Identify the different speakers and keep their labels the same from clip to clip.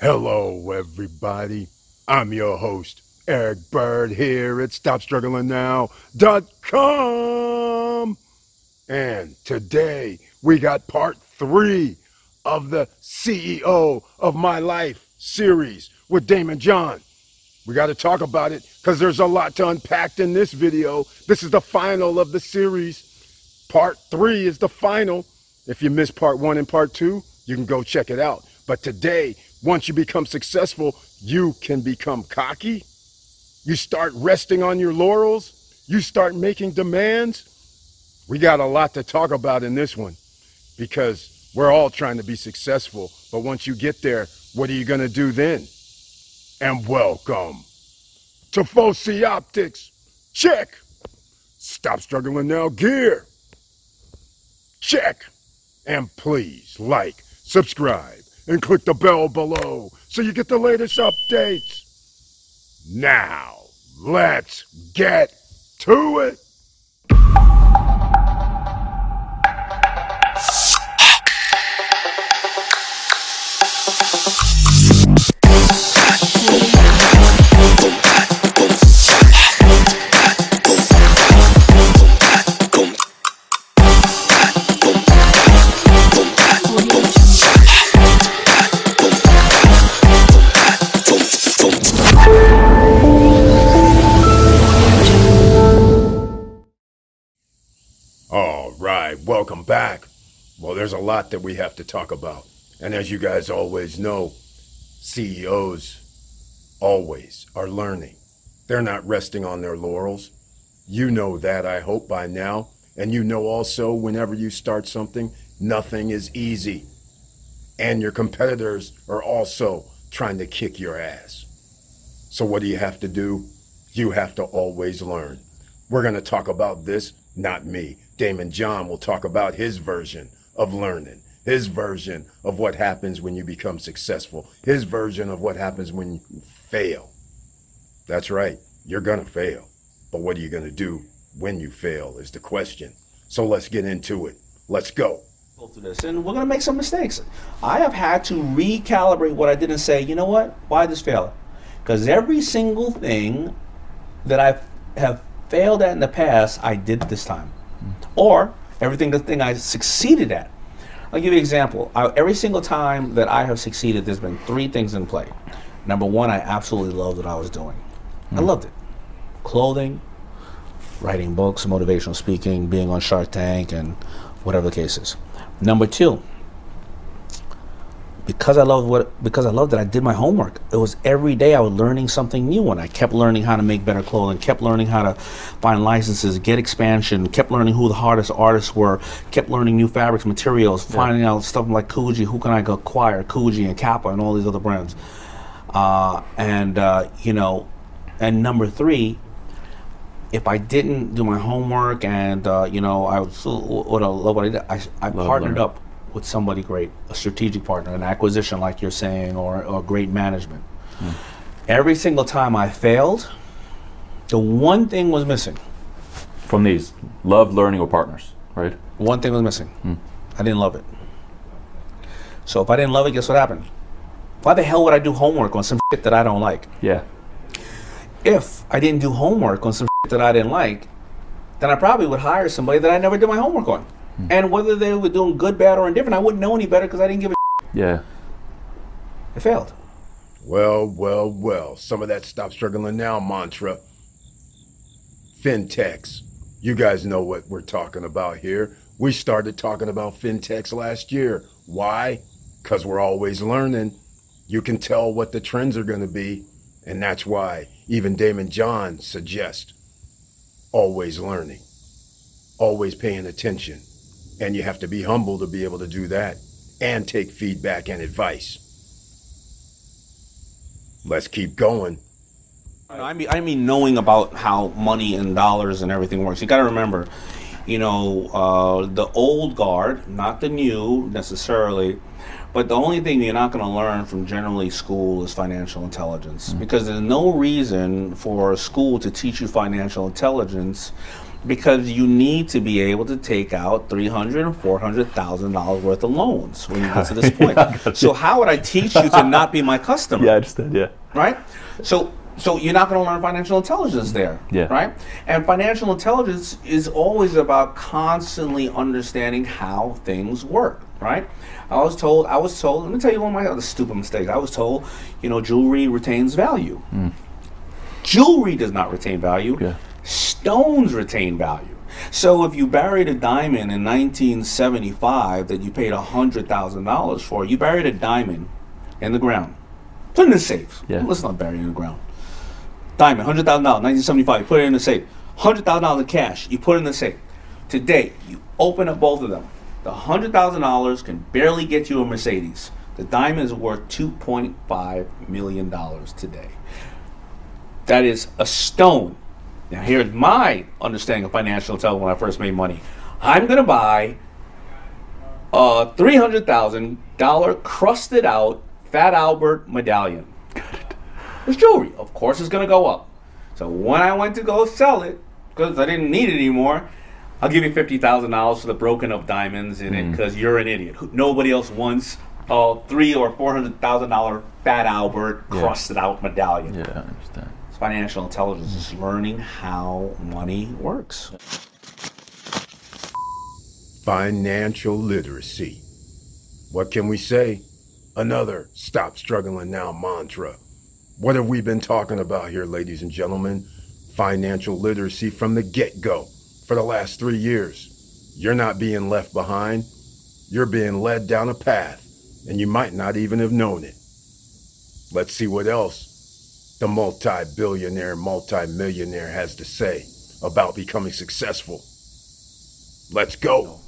Speaker 1: Hello, everybody. I'm your host, Eric Bird, here at StopStrugglingNow.com. And today we got part three of the CEO of My Life series with Daymond John. We got to talk about it because there's a lot to unpack in this video. This is the final of the series. Part three is the final. If you missed part one and part two, you can go check it out. But today, once you become successful, you can become cocky. You start resting on your laurels. You start making demands. We got a lot to talk about in this one because we're all trying to be successful. But once you get there, what are you going to do then? And welcome to Foci Optics. Check. Stop struggling now, gear. Check. And please like, subscribe, and click the bell below so you get the latest updates. Now, let's get to it. Back. Well, there's a lot that we have to talk about. And as you guys always know, CEOs always are learning. They're not resting on their laurels. You know that, I hope, by now. And you know also, whenever you start something, nothing is easy. And your competitors are also trying to kick your ass. So, what do you have to do? You have to always learn. We're going to talk about this, not me. Daymond John will talk about his version of learning, his version of what happens when you become successful, his version of what happens when you fail. That's right, you're going to fail. But what are you going to do when you fail is the question. So let's get into it. Let's go.
Speaker 2: this and we're going to make some mistakes i have had to recalibrate what i did and say you know what why this fail because every single thing that i have failed at in the past i did this time or everything the thing i succeeded at. I'll give you an example. I, every single time that i have succeeded there's been three things in play. Number one i absolutely loved what i was doing. I hmm. loved it. Clothing writing books motivational speaking being on shark tank and whatever the case is. Number two, because I love what because I loved that I did my homework. It was every day I was learning something new, and I kept learning how to make better clothing, kept learning how to find licenses, get expansion, kept learning who the hardest artists were, kept learning new fabrics, materials, finding out stuff like Coogi, who can I acquire, Coogi and Kappa and all these other brands. Uh, and uh, you know, and number three, if I didn't do my homework and uh, you know I was what I love what I did, I, I partnered
Speaker 3: learning.
Speaker 2: up with somebody great, a strategic partner, an acquisition like you're saying, or, or great management. Hmm. Every single time I failed, the one thing was missing.
Speaker 3: From these, love, learning, or partners, right?
Speaker 2: One thing was missing. Hmm. I didn't love it. So if I didn't love it, guess what happened? Why the hell would I do homework on some shit that I don't like?
Speaker 3: Yeah.
Speaker 2: if I didn't do homework on some shit that I didn't like, then I probably would hire somebody that I never did my homework on. Hmm. And whether they were doing good, bad, or indifferent, I wouldn't know any better because I didn't give a
Speaker 3: Yeah.
Speaker 2: It failed.
Speaker 1: Well, well, well. Some of that stop struggling now mantra. Fintechs. You guys know what we're talking about here. We started talking about fintechs last year. Why? Because we're always learning. You can tell what the trends are going to be. And that's why even Daymond John suggests always learning, always paying attention. And you have to be humble to be able to do that and take feedback and advice. Let's keep going.
Speaker 2: I mean, I mean, knowing about how money and dollars and everything works. You got to remember, you know, uh, the old guard, not the new necessarily, but the only thing you're not going to learn from generally school is financial intelligence because there's no reason for a school to teach you financial intelligence because you need to be able to take out three hundred and four hundred thousand dollars worth of loans when you get to this point. so how would I teach you to not be my customer?
Speaker 3: Yeah, I understand. Yeah.
Speaker 2: right? So so you're not going to learn financial intelligence there,
Speaker 3: Yeah.
Speaker 2: right? And financial intelligence is always about constantly understanding how things work, right? I was told, I was told, let me tell you one of my other stupid mistakes. I was told, you know, jewelry retains value. Hmm. Jewelry does not retain value.
Speaker 3: Yeah.
Speaker 2: Stones retain value. So if you buried a diamond in 1975 that you paid $100,000 for, you buried a diamond in the ground. Put it in the safe.
Speaker 3: Yeah.
Speaker 2: Let's not bury it in the ground. Diamond, hundred thousand dollars, nineteen seventy-five. You put it in the safe. Hundred thousand dollars in cash. You put it in the safe. Today, you open up both of them. The hundred thousand dollars can barely get you a Mercedes. The diamond is worth two point five million dollars today. That is a stone. Now, here's my understanding of financial intelligence when I first made money. I'm gonna buy a three hundred thousand dollar crusted out Fat Albert medallion. It's jewelry. Of course, it's gonna go up. So when I went to go sell it, because I didn't need it anymore, I'll give you fifty thousand dollars for the broken up diamonds in it mm. because you're an idiot. Nobody else wants a three or four hundred thousand dollar Fat Albert
Speaker 3: Yeah.
Speaker 2: crusted out medallion.
Speaker 3: Yeah, I understand.
Speaker 2: Financial intelligence is learning how money works.
Speaker 1: Financial literacy. What can we say? Another stop struggling now mantra. What have we been talking about here, ladies and gentlemen? Financial literacy from the get go for the last three years. You're not being left behind. You're being led down a path, and you might not even have known it. Let's see what else the multi billionaire, multi millionaire has to say about becoming successful. Let's go.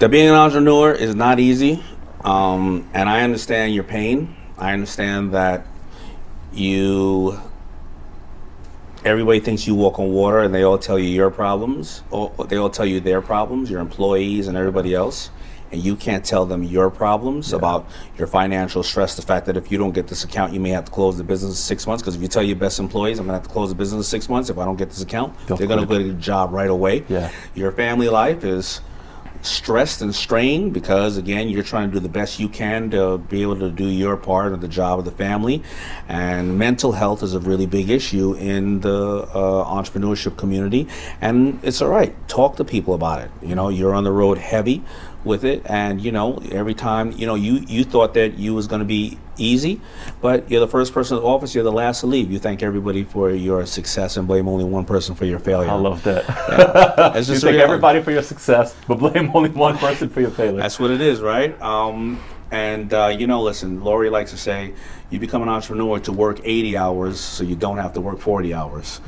Speaker 2: that being an entrepreneur is not easy um, and i understand your pain i understand that you everybody thinks you walk on water and they all tell you your problems or they all tell you their problems your employees and everybody else and you can't tell them your problems about your financial stress the fact that if you don't get this account you may have to close the business in six months. Because if you tell your best employees i'm going to have to close the business in six months. If i don't get this account they're going to
Speaker 3: quit.
Speaker 2: get a job right away.
Speaker 3: Yeah.
Speaker 2: your family life is stressed and strained because again you're trying to do the best you can to be able to do your part of the job of the family. And mental health is a really big issue in the uh, entrepreneurship community. And it's all right. Talk to people about it. You know you're on the road heavy with it and you know every time you know you you thought that you was going to be easy but you're the first person in the office you're the last to leave you thank everybody for your success and blame only one person for your failure
Speaker 3: I love that.
Speaker 2: It's
Speaker 3: you thank everybody for your success, but blame only one person for your failure.
Speaker 2: That's what it is, right? Um, and uh, you know, listen, Lori likes to say, you become an entrepreneur to work 80 hours, so you don't have to work 40 hours.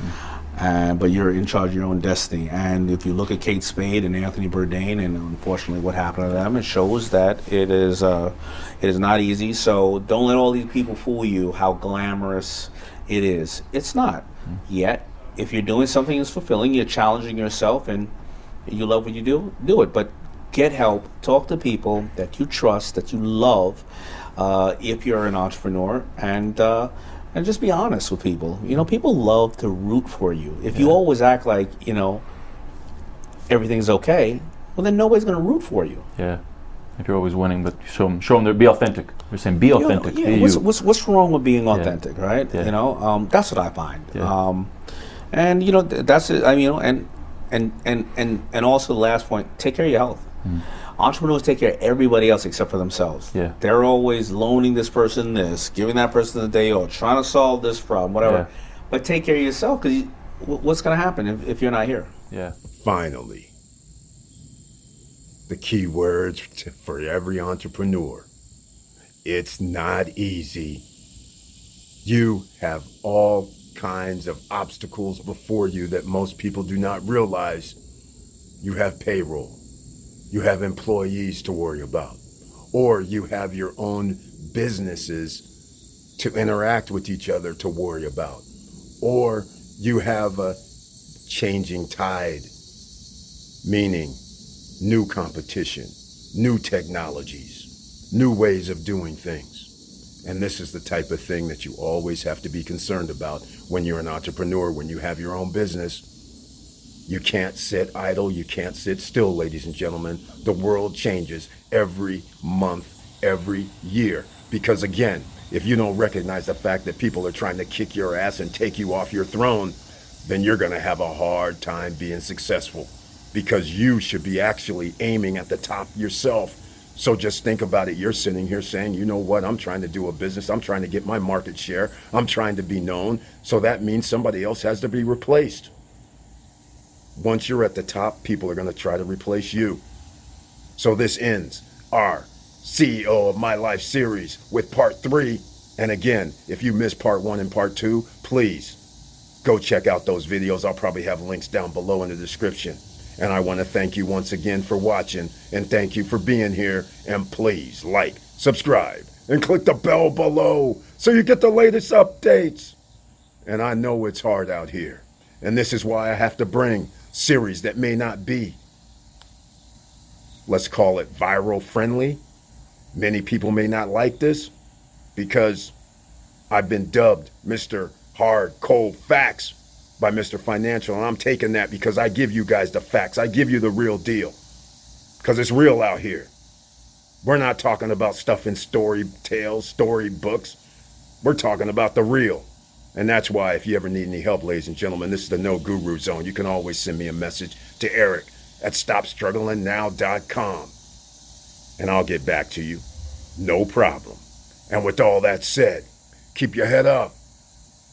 Speaker 2: Uh, but you're in charge of your own destiny. And if you look at Kate Spade and Anthony Bourdain, and unfortunately what happened to them, it shows that it is uh, it is not easy. So don't let all these people fool you how glamorous it is. It's not. Yet, if you're doing something that's fulfilling, you're challenging yourself, and you love what you do, do it. But get help. Talk to people that you trust, that you love. Uh, if you're an entrepreneur, and uh, and just be honest with people. You know, people love to root for you. If you always act like you know everything's okay, well, then nobody's going to root for you.
Speaker 3: yeah. If you're always winning, but show them, show them, that be authentic. You're saying be
Speaker 2: You know,
Speaker 3: authentic.
Speaker 2: yeah,
Speaker 3: be
Speaker 2: what's, what's what's wrong with being authentic, right?
Speaker 3: Yeah.
Speaker 2: You know, um, that's what I find.
Speaker 3: Yeah.
Speaker 2: Um, and you know, th- that's it. I mean, you know, and and and and and also the last point: take care of your health. Mm. Entrepreneurs take care of everybody else except for themselves.
Speaker 3: Yeah.
Speaker 2: They're always loaning this person this, giving that person the day off, trying to solve this problem, whatever.
Speaker 3: Yeah.
Speaker 2: But take care of yourself because what's going to happen if, if you're not here?
Speaker 3: yeah.
Speaker 1: Finally, the key words t- for every entrepreneur it's not easy. You have all kinds of obstacles before you that most people do not realize. You have payroll, you have employees to worry about, or you have your own businesses to interact with each other to worry about, or you have a changing tide meaning new competition, new technologies, new ways of doing things. And this is the type of thing that you always have to be concerned about when you're an entrepreneur, when you have your own business. You can't sit idle. You can't sit still, ladies and gentlemen. The world changes every month, every year. Because again, if you don't recognize the fact that people are trying to kick your ass and take you off your throne, then you're going to have a hard time being successful. Because you should be actually aiming at the top yourself. So just think about it. You're sitting here saying, you know what? I'm trying to do a business. I'm trying to get my market share. I'm trying to be known. So that means somebody else has to be replaced. Once you're at the top, people are going to try to replace you. So this ends our CEO of My Life series with part three. And again, if you missed part one and part two, please go check out those videos. I'll probably have links down below in the description. And I want to thank you once again for watching and thank you for being here. And please like, subscribe, and click the bell below so you get the latest updates. And I know it's hard out here. And this is why I have to bring series that may not be, let's call it viral friendly. Many people may not like this because I've been dubbed Mr. Hard Cold Facts by Mr. Financial. And I'm taking that because I give you guys the facts. I give you the real deal. Because it's real out here. We're not talking about stuff in story tales, story books. We're talking about the real. And that's why, if you ever need any help, ladies and gentlemen, this is the No Guru Zone. You can always send me a message to Eric at StopStrugglingNow.com. And I'll get back to you. No problem. And with all that said, keep your head up,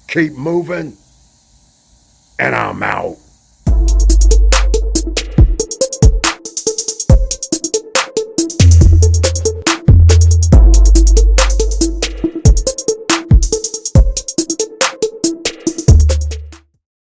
Speaker 1: keep moving, and I'm out.